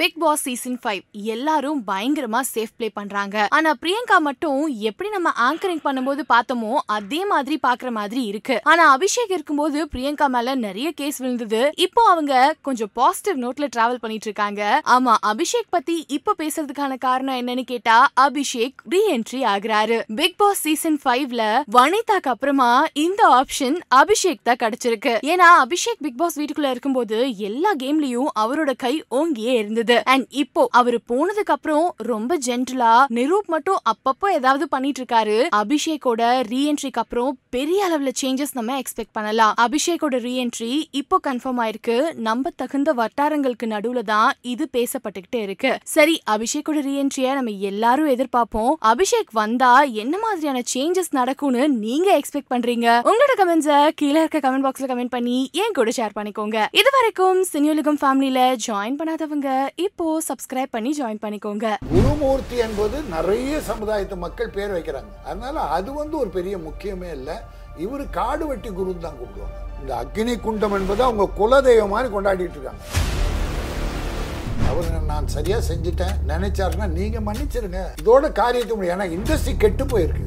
Big boss season five எல்லாரும் பயங்கரமா safe play பண்றாங்க. ஆனா பிரியங்கா மட்டும் எப்படி நம்ம ஆங்கரிங் பண்ணும்போது பார்த்தோமோ அதே மாதிரி பாக்குற மாதிரி இருக்கு. ஆனா அபிஷேக் இருக்கும்போது பிரியங்கா மேல நிறைய கேஸ் விழுந்தது. இப்போ அவங்க கொஞ்சம் பாசிட்டிவ் நோட்ல டிராவல் பண்ணிட்டு இருக்காங்க. ஆமா அபிஷேக் பத்தி இப்போ பேசுறதுக்கான காரணம் என்னன்னு கேட்டா அபிஷேக் ரீஎன்ட்ரி ஆகுறாரு. பிக் பாஸ் சீசன் ஃபைவ்ல வனிதாக்கு அப்புறமா இந்த ஆப்ஷன் அபிஷேக் தான் கிடைச்சிருக்கு. ஏன்னா அபிஷேக் பிக் பாஸ் வீட்டுக்குள்ள இருக்கும்போது எல்லா கேம்லயும் அவரோட கை ஓங்கியே இருந்தது. அண்ட் இப்போ அவரு போனதுக்கு அப்புறம் ரொம்ப ஜென்டலா நிரூப் மட்டும் அப்பப்போ ஏதாவது பண்ணிட்டு இருக்காரு. அபிஷேக்கோட ரீஎன்ட்ரிக்கு அப்புறம் பெரிய அளவுல சேஞ்சஸ் நம்ம எக்ஸ்பெக்ட் பண்ணலாம். அபிஷேக்கோட ரீஎன்ட்ரி இப்போ கன்ஃபார்ம் ஆயிருக்கு. நம்ப தகுந்த வட்டாரங்களுக்கு நடுவுல தான் இது பேசப்பட்டுக்கிட்டே இருக்கு. சரி அபிஷேக்கோட ரீஎன்ட்ரிய நம்ம எல்லாரும் எதிர்பார்ப்போம். அபிஷேக் வந்தா என்ன மாதிரியான சேஞ்சஸ் நடக்கும்னு நீங்க எக்ஸ்பெக்ட் பண்றீங்க? உங்களோட கமெண்ட்ஸை கீழே இருக்க கமெண்ட் பாக்ஸ்ல கமெண்ட் பண்ணி என் கூட ஷேர் பண்ணிக்கோங்க. இது வரைக்கும் சினியுலகம் ஃபேமிலில ஜாயின் பண்ணாதவங்க இப்போ சப்ஸ்கிரைப் பண்ணி ஜாயின் பண்ணிக்கோங்க. குருமூர்த்தி என்பது நிறைய சமுதாயத்து மக்கள் பேர் வைக்கிறாங்க. அதனால அது வந்து ஒரு பெரிய முக்கியமே இல்லை. இவர் காடு வெட்டி குரு தான் கூப்பிடுவாங்க. இந்த அக்னி குண்டம் என்பது அவங்க குலதெய்வம் மாதிரி கொண்டாடிட்டு இருக்காங்க. அவர் நான் சரியா செஞ்சுட்டேன். நினைச்சாருன்னா நீங்க மன்னிச்சிருங்க. இதோட காரியத்தை முடியும் ஏன்னா இண்டஸ்ட்ரி கெட்டு போயிருக்கு.